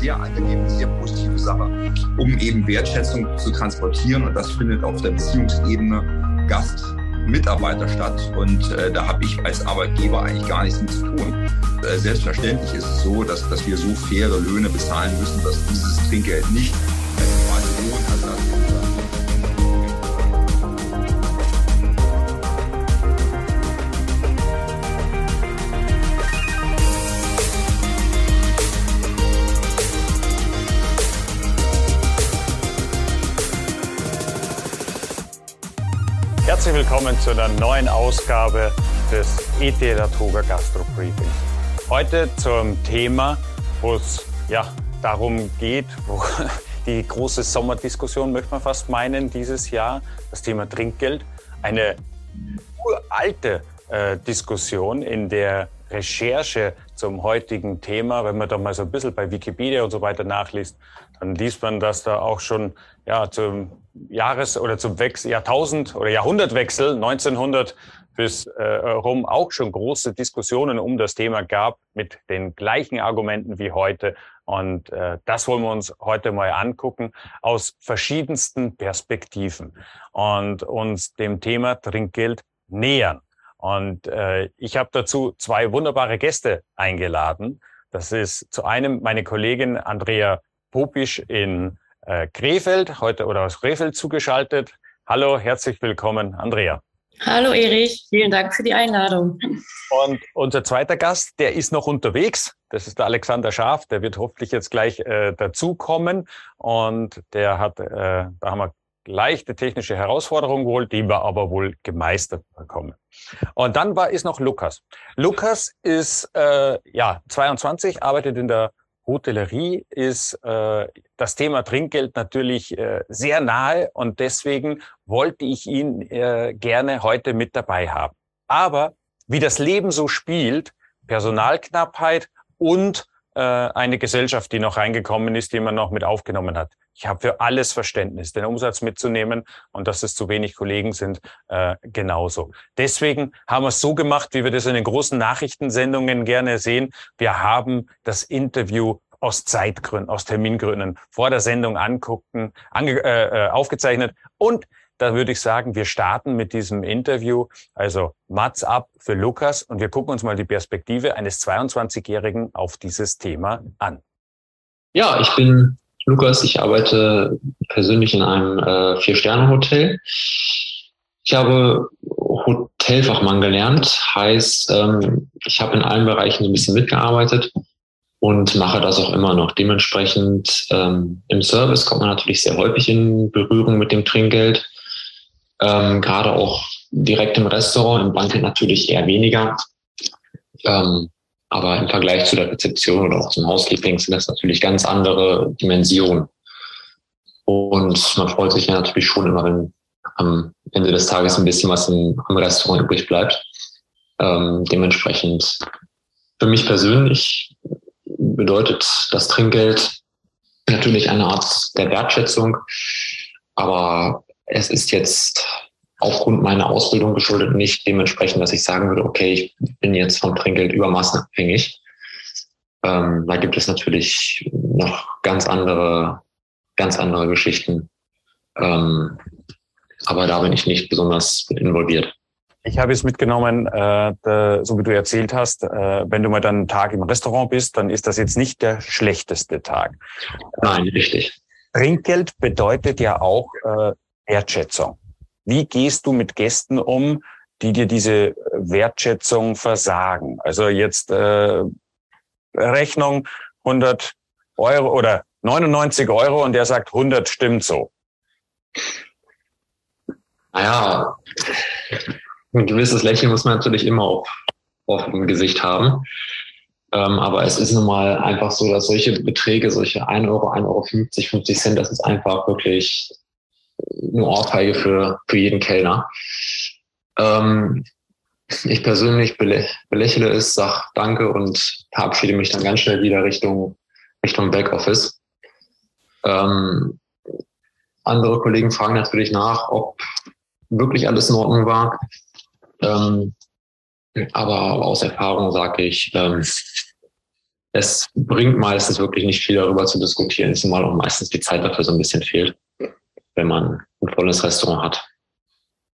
sehr angenehme, sehr positive Sache, um eben Wertschätzung zu transportieren. Und das findet auf der Beziehungsebene Gast Mitarbeiter statt und äh, da habe ich als Arbeitgeber eigentlich gar nichts mit zu tun. Äh, selbstverständlich ist es so, dass, dass wir so faire Löhne bezahlen müssen, dass dieses Trinkgeld nicht willkommen zu einer neuen Ausgabe des ET Latoga Gastro Briefings. Heute zum Thema, wo es ja darum geht, wo die große Sommerdiskussion möchte man fast meinen dieses Jahr, das Thema Trinkgeld, eine uralte äh, Diskussion in der Recherche zum heutigen Thema, wenn man da mal so ein bisschen bei Wikipedia und so weiter nachliest, dann liest man, dass da auch schon ja zum Jahres- oder zum Wechsel, Jahrtausend- oder Jahrhundertwechsel 1900 bis äh, rum auch schon große Diskussionen um das Thema gab mit den gleichen Argumenten wie heute. Und äh, das wollen wir uns heute mal angucken aus verschiedensten Perspektiven und uns dem Thema Trinkgeld nähern. Und äh, ich habe dazu zwei wunderbare Gäste eingeladen. Das ist zu einem meine Kollegin Andrea Popisch in äh, Krefeld, heute oder aus Krefeld zugeschaltet. Hallo, herzlich willkommen, Andrea. Hallo Erich, vielen Dank für die Einladung. Und unser zweiter Gast, der ist noch unterwegs. Das ist der Alexander Schaf, der wird hoffentlich jetzt gleich äh, dazukommen. Und der hat, äh, da haben wir leichte technische Herausforderungen wohl, die wir aber wohl gemeistert bekommen. Und dann war ist noch Lukas. Lukas ist äh, ja 22, arbeitet in der Hotellerie, ist äh, das Thema Trinkgeld natürlich äh, sehr nahe und deswegen wollte ich ihn äh, gerne heute mit dabei haben. Aber wie das Leben so spielt, Personalknappheit und äh, eine Gesellschaft, die noch reingekommen ist, die man noch mit aufgenommen hat. Ich habe für alles Verständnis, den Umsatz mitzunehmen und dass es zu wenig Kollegen sind, äh, genauso. Deswegen haben wir es so gemacht, wie wir das in den großen Nachrichtensendungen gerne sehen. Wir haben das Interview aus Zeitgründen, aus Termingründen vor der Sendung angucken, ange, äh, äh aufgezeichnet und da würde ich sagen, wir starten mit diesem Interview. Also Mats ab für Lukas und wir gucken uns mal die Perspektive eines 22-Jährigen auf dieses Thema an. Ja, ich bin Lukas. Ich arbeite persönlich in einem äh, Vier-Sterne-Hotel. Ich habe Hotelfachmann gelernt, heißt, ähm, ich habe in allen Bereichen so ein bisschen mitgearbeitet und mache das auch immer noch. Dementsprechend ähm, im Service kommt man natürlich sehr häufig in Berührung mit dem Trinkgeld. Ähm, gerade auch direkt im Restaurant, im Banket natürlich eher weniger. Ähm, aber im Vergleich zu der Rezeption oder auch zum Housekeeping sind das natürlich ganz andere Dimensionen. Und man freut sich ja natürlich schon immer, wenn am Ende des Tages ein bisschen was im, Restaurant übrig bleibt. Ähm, dementsprechend für mich persönlich bedeutet das Trinkgeld natürlich eine Art der Wertschätzung, aber es ist jetzt aufgrund meiner Ausbildung geschuldet nicht dementsprechend, dass ich sagen würde, okay, ich bin jetzt vom Trinkgeld übermaßen abhängig. Ähm, da gibt es natürlich noch ganz andere, ganz andere Geschichten. Ähm, aber da bin ich nicht besonders involviert. Ich habe es mitgenommen, äh, da, so wie du erzählt hast, äh, wenn du mal dann einen Tag im Restaurant bist, dann ist das jetzt nicht der schlechteste Tag. Nein, richtig. Trinkgeld bedeutet ja auch äh, Wertschätzung. Wie gehst du mit Gästen um, die dir diese Wertschätzung versagen? Also jetzt äh, Rechnung 100 Euro oder 99 Euro und der sagt 100 stimmt so. Naja, ein gewisses Lächeln muss man natürlich immer auf, auf dem Gesicht haben. Ähm, aber es ist nun mal einfach so, dass solche Beträge, solche 1 Euro, 1,50 Euro, 50 Cent, das ist einfach wirklich eine Ohrfeige für, für jeden Kellner. Ähm, ich persönlich belä belächle es, sag Danke und verabschiede mich dann ganz schnell wieder Richtung, Richtung Backoffice. Ähm, andere Kollegen fragen natürlich nach, ob wirklich alles in Ordnung war. Ähm, aber aus Erfahrung sage ich, ähm, es bringt meistens wirklich nicht viel darüber zu diskutieren, zumal auch meistens die Zeit dafür so ein bisschen fehlt, wenn man ein volles Restaurant hat.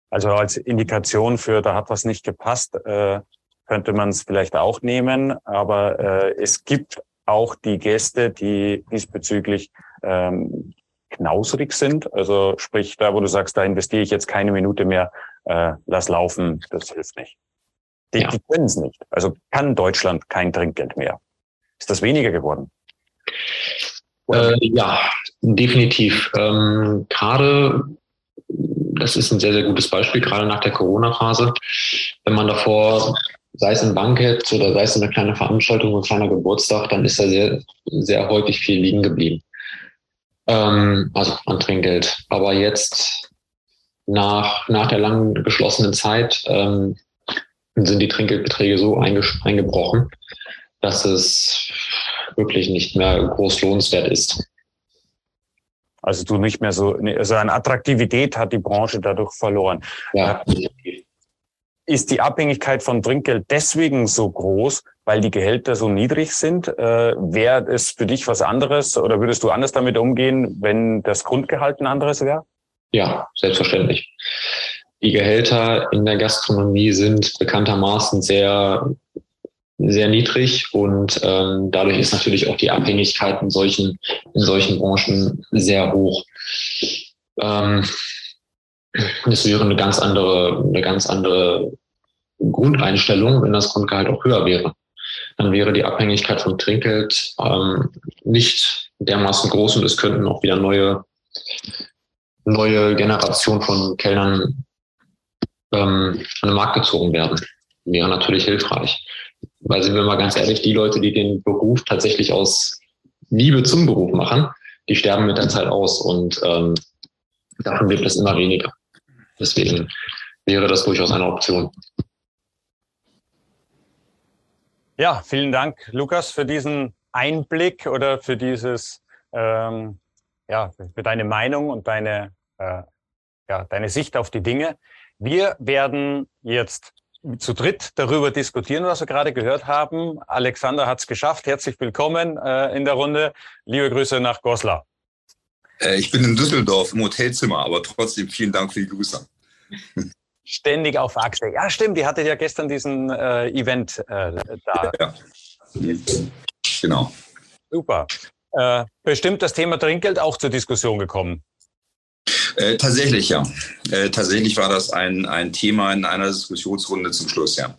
Also als Indikation für, da hat was nicht gepasst, äh, könnte man es vielleicht auch nehmen. Aber äh, es gibt auch die Gäste, die diesbezüglich ähm, knausrig sind. Also sprich, da wo du sagst, da investiere ich jetzt keine Minute mehr, äh, lass laufen, das hilft nicht. Die, ja. die können es nicht. Also kann Deutschland kein Trinkgeld mehr. Ist das weniger geworden? Äh, ja, definitiv. Ähm, gerade, das ist ein sehr, sehr gutes Beispiel, gerade nach der Corona-Phase. Wenn man davor, sei es ein Bankett oder sei es eine kleine Veranstaltung, ein kleiner Geburtstag, dann ist da sehr, sehr häufig viel liegen geblieben. Ähm, also an Trinkgeld. Aber jetzt, nach, nach der langen geschlossenen Zeit, ähm, sind die Trinkgeldbeträge so eingebrochen, dass es wirklich nicht mehr groß lohnenswert ist. Also du nicht mehr so, also an Attraktivität hat die Branche dadurch verloren. Ja. Äh, ist die Abhängigkeit von Trinkgeld deswegen so groß, weil die Gehälter so niedrig sind? Äh, Wäre es für dich was anderes oder würdest du anders damit umgehen, wenn das Grundgehalt ein anderes wäre? Ja, selbstverständlich. Die Gehälter in der Gastronomie sind bekanntermaßen sehr sehr niedrig und ähm, dadurch ist natürlich auch die Abhängigkeit in solchen, in solchen Branchen sehr hoch. Ähm, das wäre eine ganz andere, eine ganz andere Grundeinstellung, wenn das Grundgehalt auch höher wäre. Dann wäre die Abhängigkeit vom Trinkgeld ähm, nicht dermaßen groß und es könnten auch wieder neue, neue Generation von Kellnern ähm, an den Markt gezogen werden. Wäre natürlich hilfreich. Weil sind wir mal ganz ehrlich, die Leute, die den Beruf tatsächlich aus Liebe zum Beruf machen, die sterben mit der Zeit aus und ähm, davon wird es immer weniger. Deswegen wäre das durchaus eine Option. Ja, vielen Dank, Lukas, für diesen Einblick oder für dieses, ähm, ja, für deine Meinung und deine, äh, ja, deine Sicht auf die Dinge. Wir werden jetzt zu dritt darüber diskutieren, was wir gerade gehört haben. Alexander hat es geschafft. Herzlich willkommen äh, in der Runde. Liebe Grüße nach Goslar. Äh, ich bin in Düsseldorf im Hotelzimmer, aber trotzdem vielen Dank für die Grüße. Ständig auf Achse. Ja, stimmt. Die hatte ja gestern diesen äh, Event äh, da. Ja, genau. Super. Äh, bestimmt das Thema Trinkgeld auch zur Diskussion gekommen. Äh, tatsächlich, ja. Äh, tatsächlich war das ein, ein Thema in einer Diskussionsrunde zum Schluss, ja.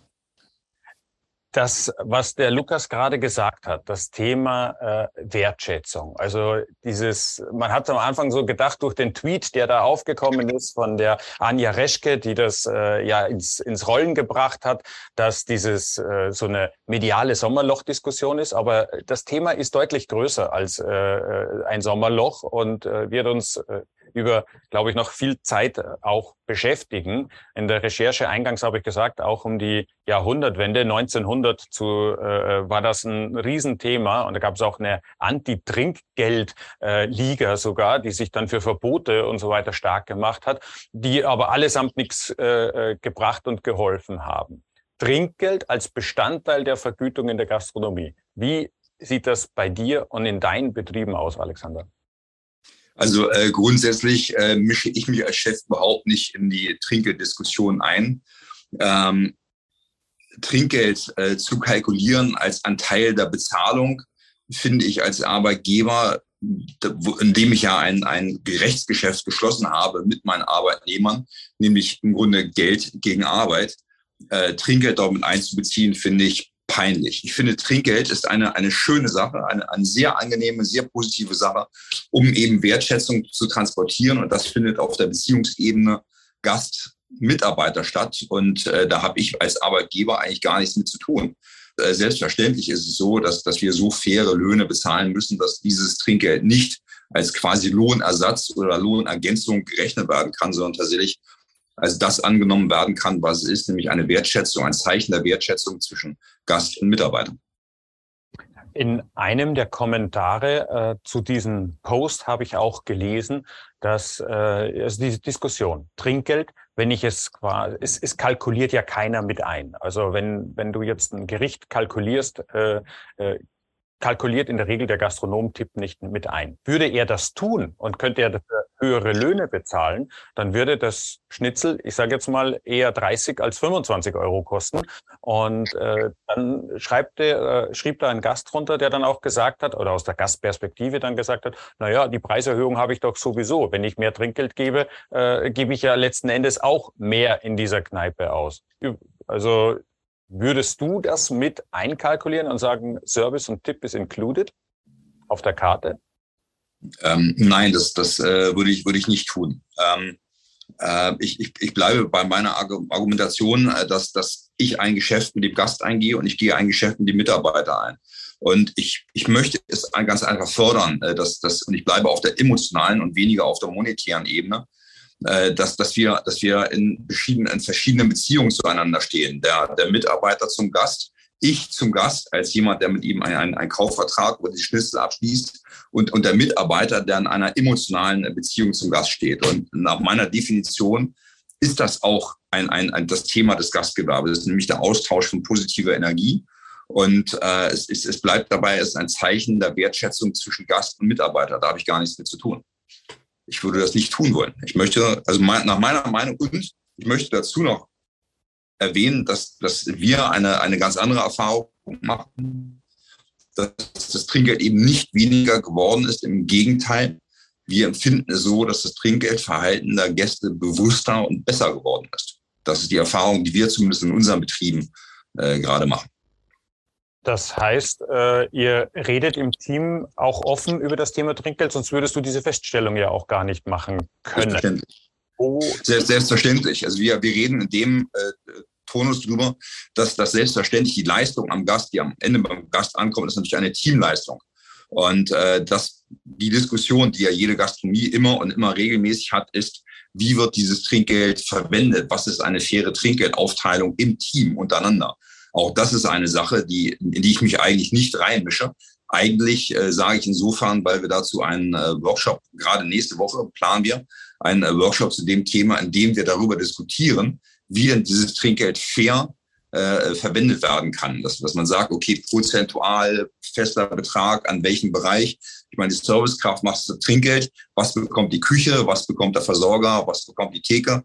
Das, was der Lukas gerade gesagt hat, das Thema äh, Wertschätzung. Also dieses, man hat am Anfang so gedacht, durch den Tweet, der da aufgekommen ist von der Anja Reschke, die das äh, ja ins, ins Rollen gebracht hat, dass dieses äh, so eine mediale Sommerloch-Diskussion ist. Aber das Thema ist deutlich größer als äh, äh ein Sommerloch und äh, wird uns äh, über, glaube ich, noch viel Zeit äh, auch beschäftigen. In der Recherche eingangs habe ich gesagt, auch um die Jahrhundertwende 1900 zu, äh, äh, war das ein Riesenthema und da gab es auch eine Anti-Trinkgeld-Liga äh, sogar, die sich dann für Verbote und so weiter stark gemacht hat, die aber allesamt nichts äh, gebracht und geholfen haben. Trinkgeld als Bestandteil der Vergütung in der Gastronomie. Wie sieht das bei dir und in deinen Betrieben aus, Alexander? Also äh, grundsätzlich äh, mische ich mich als Chef überhaupt nicht in die Trinkgelddiskussion ein. Ähm, Trinkgeld äh, zu kalkulieren als ein Teil der Bezahlung, finde ich als Arbeitgeber, indem ich ja ein, ein Rechtsgeschäft geschlossen habe mit meinen Arbeitnehmern, nämlich im Grunde Geld gegen Arbeit, äh, Trinkgeld damit einzubeziehen, finde ich peinlich. Ich finde, Trinkgeld ist eine, eine schöne Sache, eine, eine sehr angenehme, sehr positive Sache, um eben Wertschätzung zu transportieren. Und das findet auf der Beziehungsebene Gast, Mitarbeiter statt. Und äh, da habe ich als Arbeitgeber eigentlich gar nichts mit zu tun. Äh, selbstverständlich ist es so, dass, dass wir so faire Löhne bezahlen müssen, dass dieses Trinkgeld nicht als quasi Lohnersatz oder Lohnergänzung gerechnet werden kann, sondern tatsächlich als das angenommen werden kann, was es ist, nämlich eine Wertschätzung, ein Zeichen der Wertschätzung zwischen Gast und Mitarbeiter. In einem der Kommentare äh, zu diesem Post habe ich auch gelesen, dass äh, also diese Diskussion Trinkgeld, wenn ich es quasi, es, es kalkuliert ja keiner mit ein. Also wenn wenn du jetzt ein Gericht kalkulierst, äh, äh, kalkuliert in der Regel der Gastronom-Tipp nicht mit ein. Würde er das tun und könnte er dafür höhere Löhne bezahlen, dann würde das Schnitzel, ich sage jetzt mal, eher 30 als 25 Euro kosten. Und äh, dann schreibt der, äh, schrieb da ein Gast runter, der dann auch gesagt hat, oder aus der Gastperspektive dann gesagt hat, na ja, die Preiserhöhung habe ich doch sowieso. Wenn ich mehr Trinkgeld gebe, äh, gebe ich ja letzten Endes auch mehr in dieser Kneipe aus. Also Würdest du das mit einkalkulieren und sagen, Service und Tipp ist included auf der Karte? Ähm, nein, das, das äh, würde, ich, würde ich nicht tun. Ähm, äh, ich, ich, ich bleibe bei meiner Argumentation, äh, dass, dass ich ein Geschäft mit dem Gast eingehe und ich gehe ein Geschäft mit dem Mitarbeiter ein. Und ich, ich möchte es ganz einfach fördern, äh, dass, dass, und ich bleibe auf der emotionalen und weniger auf der monetären Ebene, äh, dass, dass, wir, dass wir in verschiedenen, in verschiedenen Beziehungen zueinander stehen. Der, der Mitarbeiter zum Gast, ich zum Gast als jemand, der mit ihm einen, einen Kaufvertrag oder die Schlüssel abschließt und, und der Mitarbeiter, der in einer emotionalen Beziehung zum Gast steht. Und nach meiner Definition ist das auch ein, ein, ein, das Thema des Gastgewerbes, nämlich der Austausch von positiver Energie. Und äh, es, es, es bleibt dabei, es ist ein Zeichen der Wertschätzung zwischen Gast und Mitarbeiter. Da habe ich gar nichts mit zu tun. Ich würde das nicht tun wollen. Ich möchte, also nach meiner Meinung, und ich möchte dazu noch erwähnen, dass, dass wir eine, eine ganz andere Erfahrung machen, dass das Trinkgeld eben nicht weniger geworden ist. Im Gegenteil, wir empfinden es so, dass das Trinkgeldverhalten der Gäste bewusster und besser geworden ist. Das ist die Erfahrung, die wir zumindest in unseren Betrieben äh, gerade machen. Das heißt, äh, ihr redet im Team auch offen über das Thema Trinkgeld, sonst würdest du diese Feststellung ja auch gar nicht machen können. Selbstverständlich. Oh. Selbstverständlich. Also wir, wir reden in dem äh, Tonus drüber, dass, dass selbstverständlich die Leistung am Gast, die am Ende beim Gast ankommt, ist natürlich eine Teamleistung. Und äh, dass die Diskussion, die ja jede Gastronomie immer und immer regelmäßig hat, ist, wie wird dieses Trinkgeld verwendet? Was ist eine faire Trinkgeldaufteilung im Team untereinander? Auch das ist eine Sache, die, in die ich mich eigentlich nicht reinmische. Eigentlich äh, sage ich insofern, weil wir dazu einen äh, Workshop, gerade nächste Woche planen wir, einen äh, Workshop zu dem Thema, in dem wir darüber diskutieren, wie denn dieses Trinkgeld fair äh, verwendet werden kann. Dass, dass man sagt, okay, prozentual, fester Betrag, an welchem Bereich. Ich meine, die Servicekraft macht das Trinkgeld. Was bekommt die Küche? Was bekommt der Versorger? Was bekommt die Theke?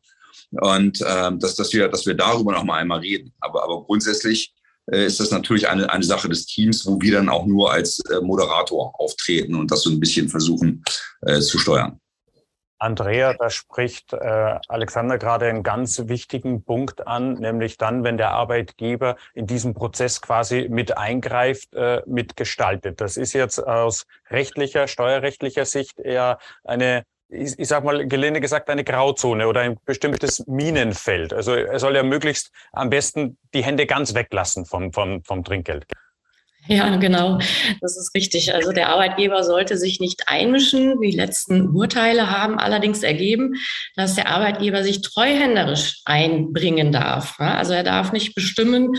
Und ähm, dass, dass, wir, dass wir darüber noch mal einmal reden. Aber, aber grundsätzlich äh, ist das natürlich eine, eine Sache des Teams, wo wir dann auch nur als äh, Moderator auftreten und das so ein bisschen versuchen äh, zu steuern. Andrea, da spricht äh, Alexander gerade einen ganz wichtigen Punkt an, nämlich dann, wenn der Arbeitgeber in diesem Prozess quasi mit eingreift, äh, mitgestaltet. Das ist jetzt aus rechtlicher, steuerrechtlicher Sicht eher eine ich, ich sag mal gelinde gesagt, eine Grauzone oder ein bestimmtes Minenfeld. Also er soll ja möglichst am besten die Hände ganz weglassen vom, vom, vom Trinkgeld. Ja, genau. Das ist richtig. Also der Arbeitgeber sollte sich nicht einmischen. Die letzten Urteile haben allerdings ergeben, dass der Arbeitgeber sich treuhänderisch einbringen darf. Also er darf nicht bestimmen,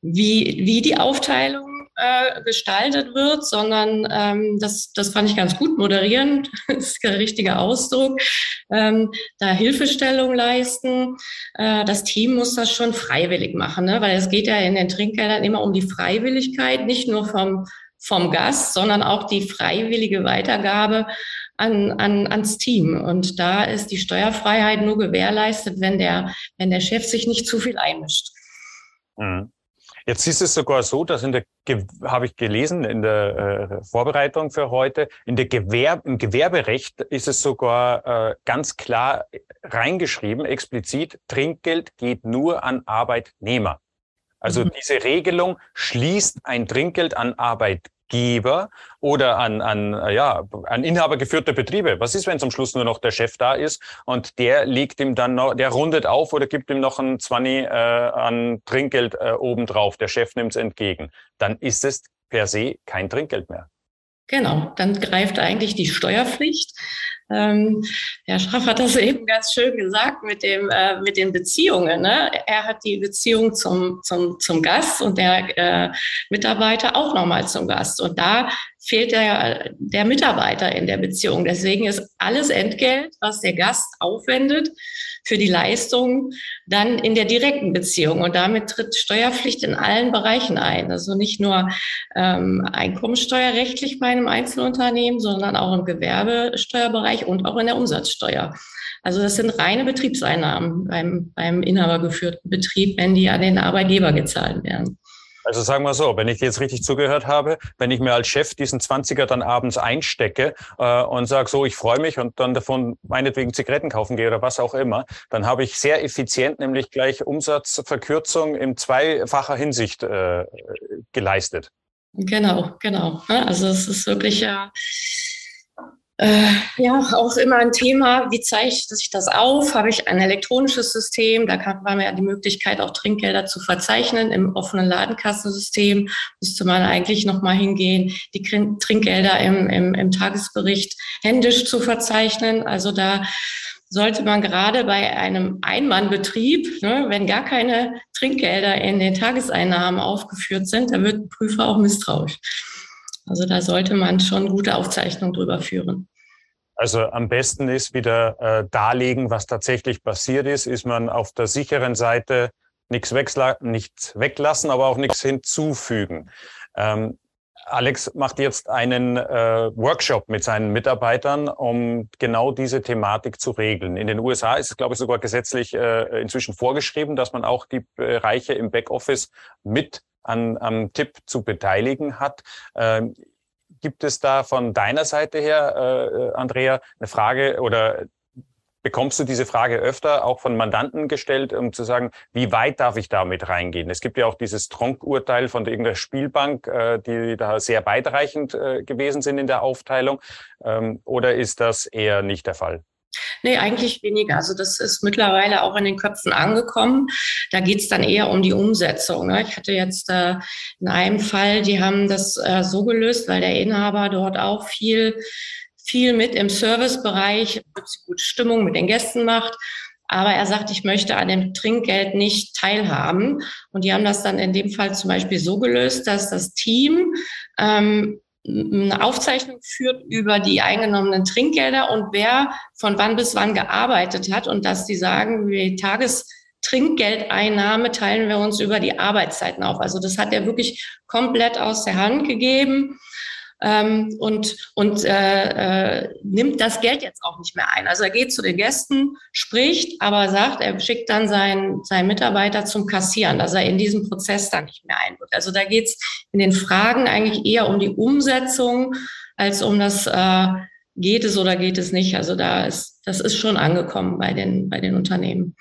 wie, wie die Aufteilung äh, gestaltet wird, sondern ähm, das, das fand ich ganz gut. Moderieren ist der richtige Ausdruck. Ähm, da Hilfestellung leisten. Äh, das Team muss das schon freiwillig machen, ne? weil es geht ja in den Trinkgeldern immer um die Freiwilligkeit, nicht nur vom, vom Gast, sondern auch die freiwillige Weitergabe an, an, ans Team. Und da ist die Steuerfreiheit nur gewährleistet, wenn der, wenn der Chef sich nicht zu viel einmischt. Mhm. Jetzt ist es sogar so, dass in der, habe ich gelesen in der äh, Vorbereitung für heute, in der Gewerb, im Gewerberecht ist es sogar äh, ganz klar reingeschrieben, explizit, Trinkgeld geht nur an Arbeitnehmer. Also mhm. diese Regelung schließt ein Trinkgeld an Arbeitgeber Geber oder an, an, ja, an Inhaber geführter Betriebe. Was ist, wenn zum Schluss nur noch der Chef da ist und der legt ihm dann noch, der rundet auf oder gibt ihm noch ein Zwanni äh, an Trinkgeld äh, obendrauf. Der Chef nimmt es entgegen. Dann ist es per se kein Trinkgeld mehr. Genau, dann greift eigentlich die Steuerpflicht. Ähm, Herr Schraff hat das eben ganz schön gesagt mit dem äh, mit den Beziehungen. Ne? Er hat die Beziehung zum zum zum Gast und der äh, Mitarbeiter auch nochmal zum Gast. Und da fehlt der der Mitarbeiter in der Beziehung. Deswegen ist alles Entgelt, was der Gast aufwendet, für die Leistung dann in der direkten Beziehung. Und damit tritt Steuerpflicht in allen Bereichen ein. Also nicht nur ähm, einkommensteuerrechtlich bei einem Einzelunternehmen, sondern auch im Gewerbesteuerbereich und auch in der Umsatzsteuer. Also das sind reine Betriebseinnahmen beim, beim inhabergeführten Betrieb, wenn die an den Arbeitgeber gezahlt werden. Also sagen wir so, wenn ich jetzt richtig zugehört habe, wenn ich mir als Chef diesen 20er dann abends einstecke äh, und sage so, ich freue mich und dann davon meinetwegen Zigaretten kaufen gehe oder was auch immer, dann habe ich sehr effizient nämlich gleich Umsatzverkürzung in zweifacher Hinsicht äh, geleistet. Genau, genau. Also es ist wirklich ja äh, ja, auch immer ein Thema, wie zeichne ich das auf? Habe ich ein elektronisches System? Da kann man ja die Möglichkeit, auch Trinkgelder zu verzeichnen. Im offenen Ladenkassensystem müsste man eigentlich nochmal hingehen, die Trinkgelder im, im, im Tagesbericht händisch zu verzeichnen. Also da sollte man gerade bei einem Einmannbetrieb, ne, wenn gar keine Trinkgelder in den Tageseinnahmen aufgeführt sind, da wird ein Prüfer auch misstrauisch. Also da sollte man schon gute Aufzeichnungen drüber führen. Also am besten ist wieder äh, darlegen, was tatsächlich passiert ist. Ist man auf der sicheren Seite nichts, nichts weglassen, aber auch nichts hinzufügen. Ähm, Alex macht jetzt einen äh, Workshop mit seinen Mitarbeitern, um genau diese Thematik zu regeln. In den USA ist es, glaube ich, sogar gesetzlich äh, inzwischen vorgeschrieben, dass man auch die Bereiche im Backoffice mit an, am Tipp zu beteiligen hat. Ähm, gibt es da von deiner Seite her, äh, Andrea, eine Frage oder bekommst du diese Frage öfter auch von Mandanten gestellt, um zu sagen, wie weit darf ich damit reingehen? Es gibt ja auch dieses Tronk-Urteil von irgendeiner Spielbank, äh, die da sehr weitreichend äh, gewesen sind in der Aufteilung. Ähm, oder ist das eher nicht der Fall? Nee, eigentlich weniger. Also das ist mittlerweile auch in den Köpfen angekommen. Da geht es dann eher um die Umsetzung. Ne? Ich hatte jetzt äh, in einem Fall, die haben das äh, so gelöst, weil der Inhaber dort auch viel, viel mit im Servicebereich, gute Stimmung mit den Gästen macht. Aber er sagt, ich möchte an dem Trinkgeld nicht teilhaben. Und die haben das dann in dem Fall zum Beispiel so gelöst, dass das Team ähm, eine Aufzeichnung führt über die eingenommenen Trinkgelder und wer von wann bis wann gearbeitet hat und dass die sagen, die Tagestrinkgeldeinnahme teilen wir uns über die Arbeitszeiten auf. Also das hat er wirklich komplett aus der Hand gegeben ähm, und, und äh, äh, nimmt das Geld jetzt auch nicht mehr ein. Also er geht zu den Gästen, spricht, aber sagt, er schickt dann seinen, seinen Mitarbeiter zum Kassieren, dass er in diesem Prozess dann nicht mehr einwirkt. Also da geht es in den Fragen eigentlich eher um die Umsetzung als um das äh, geht es oder geht es nicht. Also da ist, das ist schon angekommen bei den, bei den Unternehmen.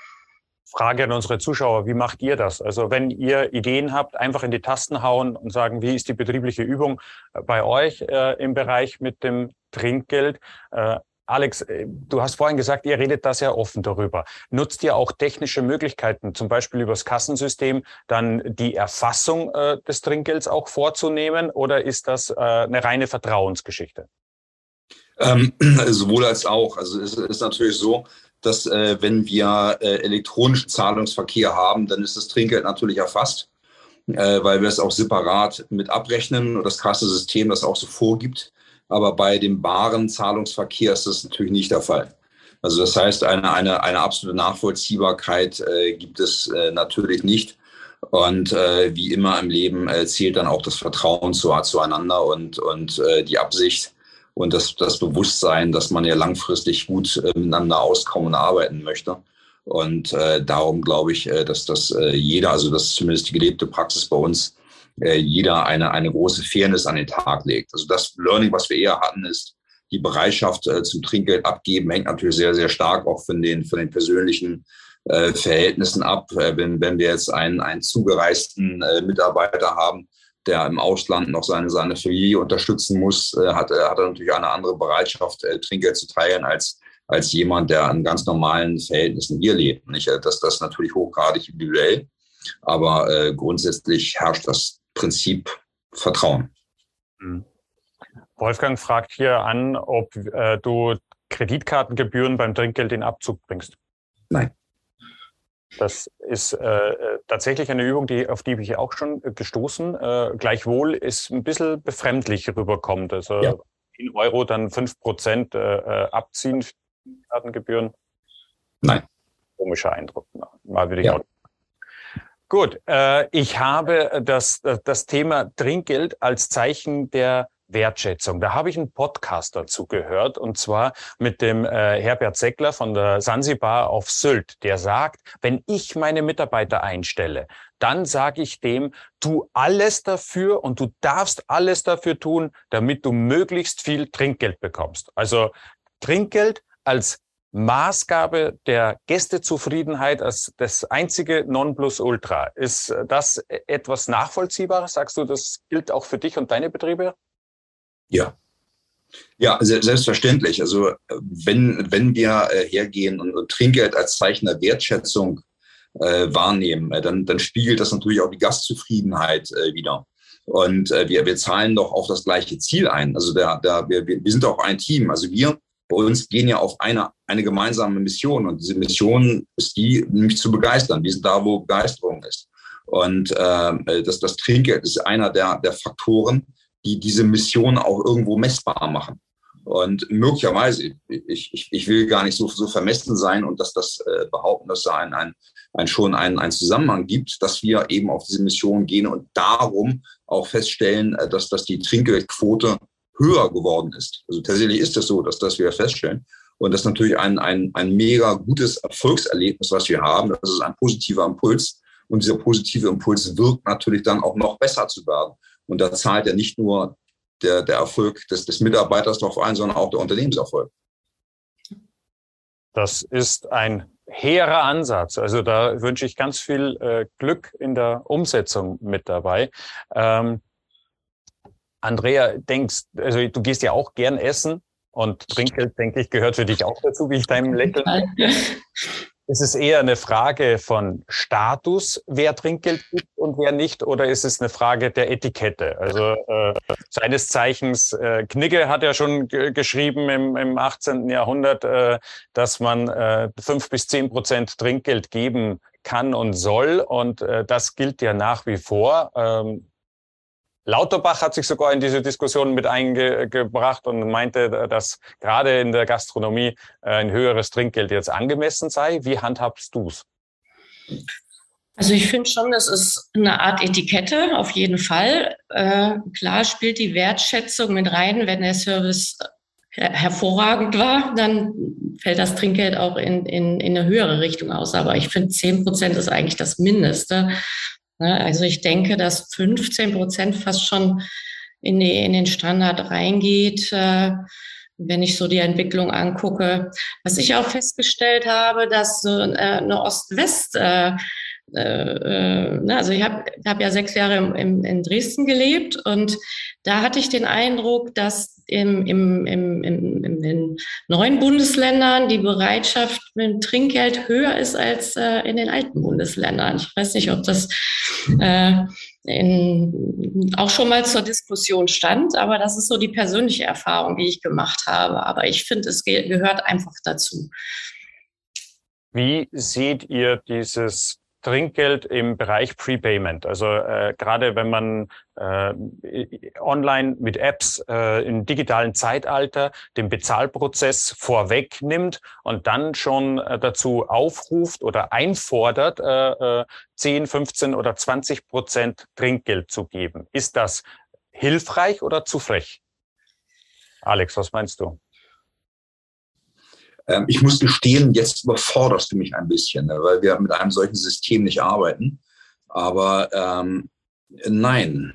Frage an unsere Zuschauer, wie macht ihr das? Also wenn ihr Ideen habt, einfach in die Tasten hauen und sagen, wie ist die betriebliche Übung äh, bei euch äh, im Bereich mit dem Trinkgeld? Äh, Alex, äh, du hast vorhin gesagt, ihr redet da sehr offen darüber. Nutzt ihr auch technische Möglichkeiten, zum Beispiel übers Kassensystem, dann die Erfassung äh, des Trinkgelds auch vorzunehmen oder ist das äh, eine reine Vertrauensgeschichte? Ähm, sowohl als auch. Also es ist natürlich so, dass äh, wenn wir äh, elektronischen Zahlungsverkehr haben, dann ist das Trinkgeld natürlich erfasst, äh, weil wir es auch separat mit abrechnen und das Kassensystem das auch so vorgibt. Aber bei dem baren Zahlungsverkehr ist das natürlich nicht der Fall. Also das heißt, eine, eine, eine absolute Nachvollziehbarkeit äh, gibt es äh, natürlich nicht. Und äh, wie immer im Leben äh, zählt dann auch das Vertrauen zu, zueinander und, und die Absicht, und das, das Bewusstsein, dass man ja langfristig gut äh, miteinander auskommen und arbeiten möchte. Und äh, darum glaube ich, äh, dass das äh, jeder, also das ist zumindest die gelebte Praxis bei uns, äh, jeder eine, eine große Fairness an den Tag legt. Also das Learning, was wir eher hatten, ist, die Bereitschaft äh, zum Trinkgeld abgeben, hängt natürlich sehr, sehr stark auch von den, von den persönlichen äh, Verhältnissen ab. Äh, wenn, wenn wir jetzt einen, einen zugereisten äh, Mitarbeiter haben, der im Ausland noch seine, seine Familie unterstützen muss, äh, hat, äh, hat er natürlich eine andere Bereitschaft, äh, Trinkgeld zu teilen, als, als jemand, der an ganz normalen Verhältnissen hier lebt. Nicht? Äh, das, das ist natürlich hochgradig individuell, aber äh, grundsätzlich herrscht das Prinzip Vertrauen. Mhm. Wolfgang fragt hier an, ob äh, du Kreditkartengebühren beim Trinkgeld in Abzug bringst? Nein. Das ist äh, tatsächlich eine Übung, die, auf die bin ich auch schon gestoßen. Äh, gleichwohl ist ein bisschen befremdlich rüberkommt. Also ja. in Euro dann fünf Prozent äh, äh abziehen, Kartengebühren. Nein. Komischer Eindruck. Mal würde ich ja. auch Gut, äh, ich habe das, das Thema Trinkgeld als Zeichen der Wertschätzung. Da habe ich einen Podcast dazu gehört und zwar mit dem äh, Herbert Seckler von der Sansibar auf Sylt, der sagt, wenn ich meine Mitarbeiter einstelle, dann sage ich dem, tu alles dafür und du darfst alles dafür tun, damit du möglichst viel Trinkgeld bekommst. Also Trinkgeld als Maßgabe der Gästezufriedenheit als das einzige Nonplusultra. Ist das etwas Nachvollziehbares? Sagst du, das gilt auch für dich und deine Betriebe? Ja. Ja, selbstverständlich. Also wenn, wenn wir äh, hergehen und, Trinkgeld als Zeichen der Wertschätzung äh, wahrnehmen, äh, dann, dann spiegelt das natürlich auch die Gastzufriedenheit äh, wieder. Und äh, wir, wir zahlen doch auf das gleiche Ziel ein. Also da, da, wir, wir sind doch ein Team. Also wir bei uns gehen ja auf eine, eine gemeinsame Mission und diese Mission ist die, mich zu begeistern. Wir sind da, wo Begeisterung ist. Und äh, das, das Trinkgeld ist einer der, der Faktoren, die diese Mission auch irgendwo messbar machen. Und möglicherweise, ich, ich, ich will gar nicht so, so vermessen sein und dass das äh, behaupten, dass da ein, ein, ein schon einen, einen Zusammenhang gibt, dass wir eben auf diese Mission gehen und darum auch feststellen, äh, dass, dass die Trinkgeldquote höher geworden ist. Also tatsächlich ist es so, dass das wir feststellen. Und das ist natürlich ein, ein, ein mega gutes Erfolgserlebnis, was wir haben. Das ist ein positiver Impuls. Und dieser positive Impuls wirkt natürlich dann auch noch besser zu werden. Und da zahlt ja nicht nur der, der Erfolg des, des Mitarbeiters darauf ein, sondern auch der Unternehmenserfolg. Das ist ein hehrer Ansatz. Also da wünsche ich ganz viel äh, Glück in der Umsetzung mit dabei. Ähm, Andrea, denkst, also du gehst ja auch gern essen und Trinkgeld, denke ich, gehört für dich auch dazu, wie ich deinem Lächeln. Ist es eher eine Frage von Status, wer Trinkgeld gibt und wer nicht, oder ist es eine Frage der Etikette? Also äh, seines Zeichens, äh, Knigge hat ja schon geschrieben im, im 18. Jahrhundert, äh, dass man äh, fünf bis zehn Prozent Trinkgeld geben kann und soll. Und äh, das gilt ja nach wie vor. Ähm, Lauterbach hat sich sogar in diese Diskussion mit eingebracht und meinte, dass gerade in der Gastronomie äh, ein höheres Trinkgeld jetzt angemessen sei. Wie handhabst du es? Also ich finde schon, das ist eine Art Etikette, auf jeden Fall. Äh, klar spielt die Wertschätzung mit rein, wenn der Service hervorragend war, dann fällt das Trinkgeld auch in, in, in eine höhere Richtung aus. Aber ich finde, 10 Prozent ist eigentlich das Mindeste. Ne? Also ich denke, dass 15 Prozent fast schon in, die, in den Standard reingeht, äh, wenn ich so die Entwicklung angucke. Was ich auch festgestellt habe, dass so äh, eine Ost-West äh, ne, also ich habe hab ja sechs Jahre in Dresden gelebt und da hatte ich den Eindruck, dass im, im, im, im, in den neuen Bundesländern die Bereitschaft mit Trinkgeld höher ist als äh, in den alten Bundesländern. Ich weiß nicht, ob das äh, in, auch schon mal zur Diskussion stand, aber das ist so die persönliche Erfahrung, die ich gemacht habe. Aber ich finde, es ge gehört einfach dazu. Wie seht ihr dieses Trinkgeld im Bereich Prepayment. Also äh, gerade wenn man äh, online mit Apps äh, im digitalen Zeitalter den Bezahlprozess vorwegnimmt und dann schon äh, dazu aufruft oder einfordert, äh, äh, 10, 15 oder 20 Prozent Trinkgeld zu geben. Ist das hilfreich oder zu frech? Alex, was meinst du? Ähm, ich muss gestehen, jetzt überforderst du mich ein bisschen, ne, weil wir mit einem solchen System nicht arbeiten. Aber ähm, nein,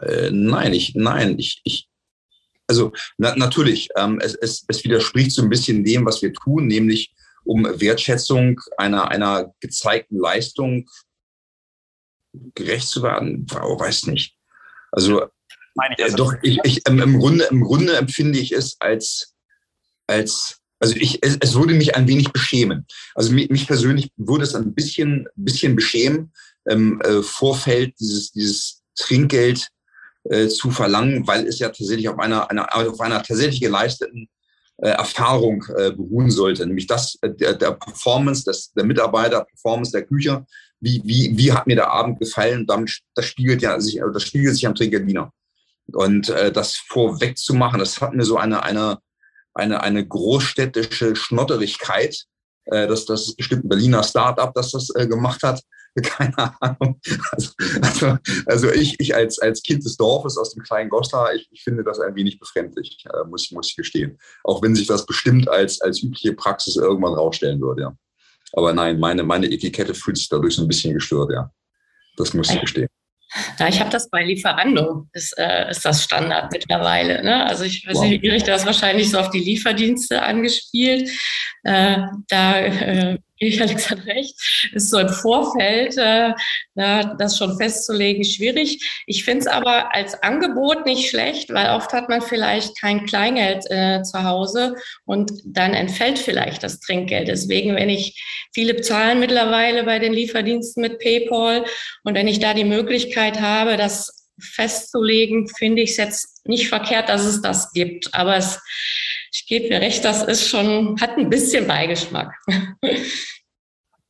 äh, nein, ich, nein, ich, ich, also na, natürlich, ähm, es, es, es widerspricht so ein bisschen dem, was wir tun, nämlich um Wertschätzung einer, einer gezeigten Leistung gerecht zu werden. Wow, weiß nicht. Also, ich, also doch, ich, ich, im, Grunde, im Grunde empfinde ich es als, als also ich, es, es würde mich ein wenig beschämen. Also mich, mich persönlich würde es ein bisschen, bisschen beschämen, im äh, Vorfeld dieses, dieses Trinkgeld äh, zu verlangen, weil es ja tatsächlich auf einer, einer, auf einer tatsächlich geleisteten äh, Erfahrung äh, beruhen sollte, nämlich das äh, der, der Performance des, der Mitarbeiter, Performance der Küche. Wie, wie, wie hat mir der Abend gefallen? Damit, das spiegelt ja sich, das spiegelt sich am Trinkgeld wieder. Und äh, das vorweg zu machen, das hat mir so eine, eine, eine, eine großstädtische Schnotterigkeit. Äh, das, das bestimmt ein Berliner Start-up, das das äh, gemacht hat. Keine Ahnung. Also, also, also ich, ich als, als Kind des Dorfes aus dem kleinen Goslar, ich, ich finde das ein wenig befremdlich, äh, muss, muss ich gestehen. Auch wenn sich das bestimmt als, als übliche Praxis irgendwann rausstellen würde, ja. Aber nein, meine, meine Etikette fühlt sich dadurch so ein bisschen gestört, ja. Das muss ich gestehen. Ja, ich habe das bei Lieferando, ist, äh, ist das Standard mittlerweile. Ne? Also ich weiß wow. nicht, Erich, das wahrscheinlich so auf die Lieferdienste angespielt. Äh, da äh, ich Alexander recht, ist so im Vorfeld äh, das schon festzulegen schwierig. Ich finde es aber als Angebot nicht schlecht, weil oft hat man vielleicht kein Kleingeld äh, zu Hause und dann entfällt vielleicht das Trinkgeld. Deswegen, wenn ich viele zahlen mittlerweile bei den Lieferdiensten mit PayPal und wenn ich da die Möglichkeit habe, das festzulegen, finde ich es jetzt nicht verkehrt, dass es das gibt. Aber es ich gebe mir recht, das ist schon, hat ein bisschen Beigeschmack.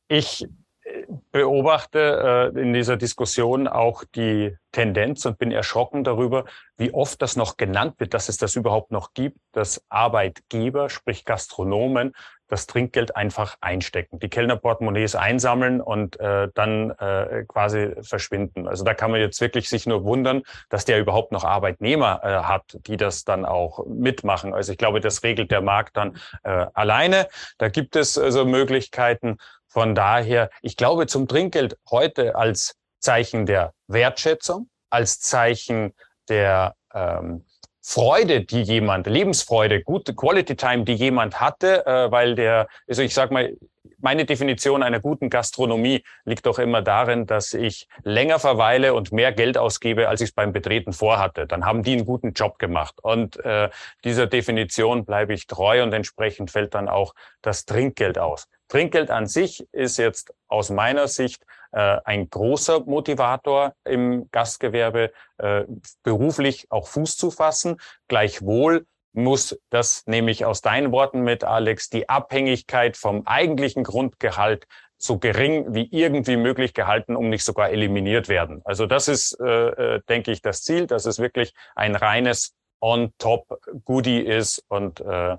Ich äh, beobachte äh, in dieser Diskussion auch die Tendenz und bin erschrocken darüber, wie oft das noch genannt wird, dass es das überhaupt noch gibt, dass Arbeitgeber, sprich Gastronomen, das Trinkgeld einfach einstecken, die Kellnerportemonnaies einsammeln und äh, dann äh, quasi verschwinden. Also da kann man jetzt wirklich sich nur wundern, dass der überhaupt noch Arbeitnehmer äh, hat, die das dann auch mitmachen. Also ich glaube, das regelt der Markt dann äh, alleine. Da gibt es also Möglichkeiten. Von daher, ich glaube, zum Trinkgeld heute als Zeichen der Wertschätzung, als Zeichen der ähm, Freude, die jemand, Lebensfreude, gute Quality Time, die jemand hatte, äh, weil der, also ich sag mal, meine Definition einer guten Gastronomie liegt doch immer darin, dass ich länger verweile und mehr Geld ausgebe, als ich es beim Betreten vorhatte. Dann haben die einen guten Job gemacht. Und äh, dieser Definition bleibe ich treu und entsprechend fällt dann auch das Trinkgeld aus. Trinkgeld an sich ist jetzt aus meiner Sicht äh, ein großer Motivator im Gastgewerbe, äh, beruflich auch Fuß zu fassen. Gleichwohl muss das nämlich aus deinen Worten mit, Alex, die Abhängigkeit vom eigentlichen Grundgehalt so gering wie irgendwie möglich gehalten, um nicht sogar eliminiert werden. Also das ist, äh, äh denke ich, das Ziel, dass es wirklich ein reines On-Top-Goodie ist und äh,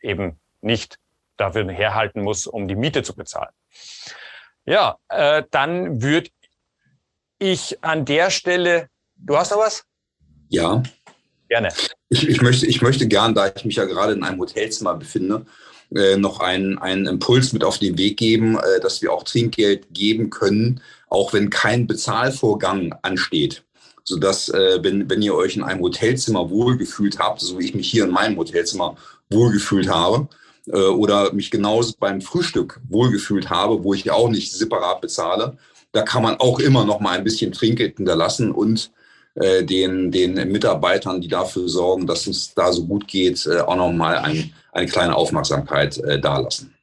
eben nicht dafür herhalten muss, um die Miete zu bezahlen. Ja, äh, dann würde ich an der Stelle, du hast noch was? Ja. Gerne. Ich, ich, möchte, ich möchte gern, da ich mich ja gerade in einem Hotelzimmer befinde, äh, noch einen, einen Impuls mit auf den Weg geben, äh, dass wir auch Trinkgeld geben können, auch wenn kein Bezahlvorgang ansteht. Sodass, äh, wenn, wenn ihr euch in einem Hotelzimmer wohlgefühlt habt, so wie ich mich hier in meinem Hotelzimmer wohlgefühlt habe, äh, oder mich genauso beim Frühstück wohlgefühlt habe, wo ich auch nicht separat bezahle, da kann man auch immer noch mal ein bisschen Trinkgeld hinterlassen und äh, den, den Mitarbeitern, die dafür sorgen, dass es da so gut geht, äh, auch noch mal ein, eine kleine Aufmerksamkeit äh, dalassen.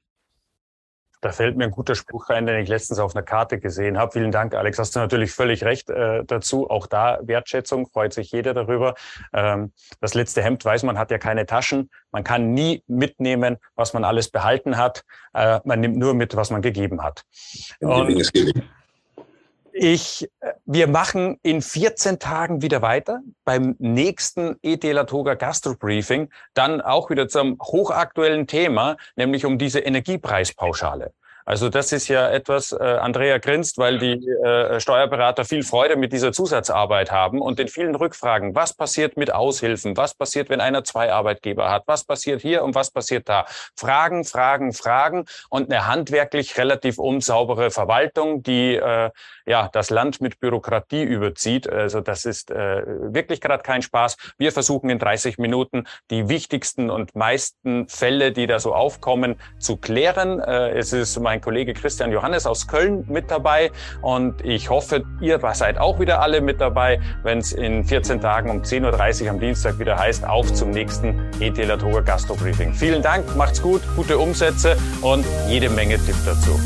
Da fällt mir ein guter Spruch ein, den ich letztens auf einer Karte gesehen habe. Vielen Dank, Alex. Hast du natürlich völlig recht äh, dazu. Auch da Wertschätzung, freut sich jeder darüber. Ähm, das letzte Hemd weiß man, hat ja keine Taschen. Man kann nie mitnehmen, was man alles behalten hat. Äh, man nimmt nur mit, was man gegeben hat. Und ich, äh, wir machen in 14 Tagen wieder weiter beim nächsten ET Latoga Gastro Briefing, dann auch wieder zum hochaktuellen Thema, nämlich um diese Energiepreispauschale. Also das ist ja etwas, äh, Andrea grinst, weil die äh, Steuerberater viel Freude mit dieser Zusatzarbeit haben und den vielen Rückfragen, was passiert mit Aushilfen, was passiert, wenn einer zwei Arbeitgeber hat, was passiert hier und was passiert da. Fragen, Fragen, Fragen und eine handwerklich relativ unsaubere Verwaltung, die äh, ja das Land mit Bürokratie überzieht. Also das ist äh, wirklich gerade kein Spaß. Wir versuchen in 30 Minuten die wichtigsten und meisten Fälle, die da so aufkommen, zu klären. Äh, es ist mein Kollege Christian Johannes aus Köln mit dabei und ich hoffe, ihr seid auch wieder alle mit dabei, wenn es in 14 Tagen um 10.30 Uhr am Dienstag wieder heißt, auf zum nächsten ET Latoga Gastro Briefing. Vielen Dank, macht's gut, gute Umsätze und jede Menge Tipp dazu.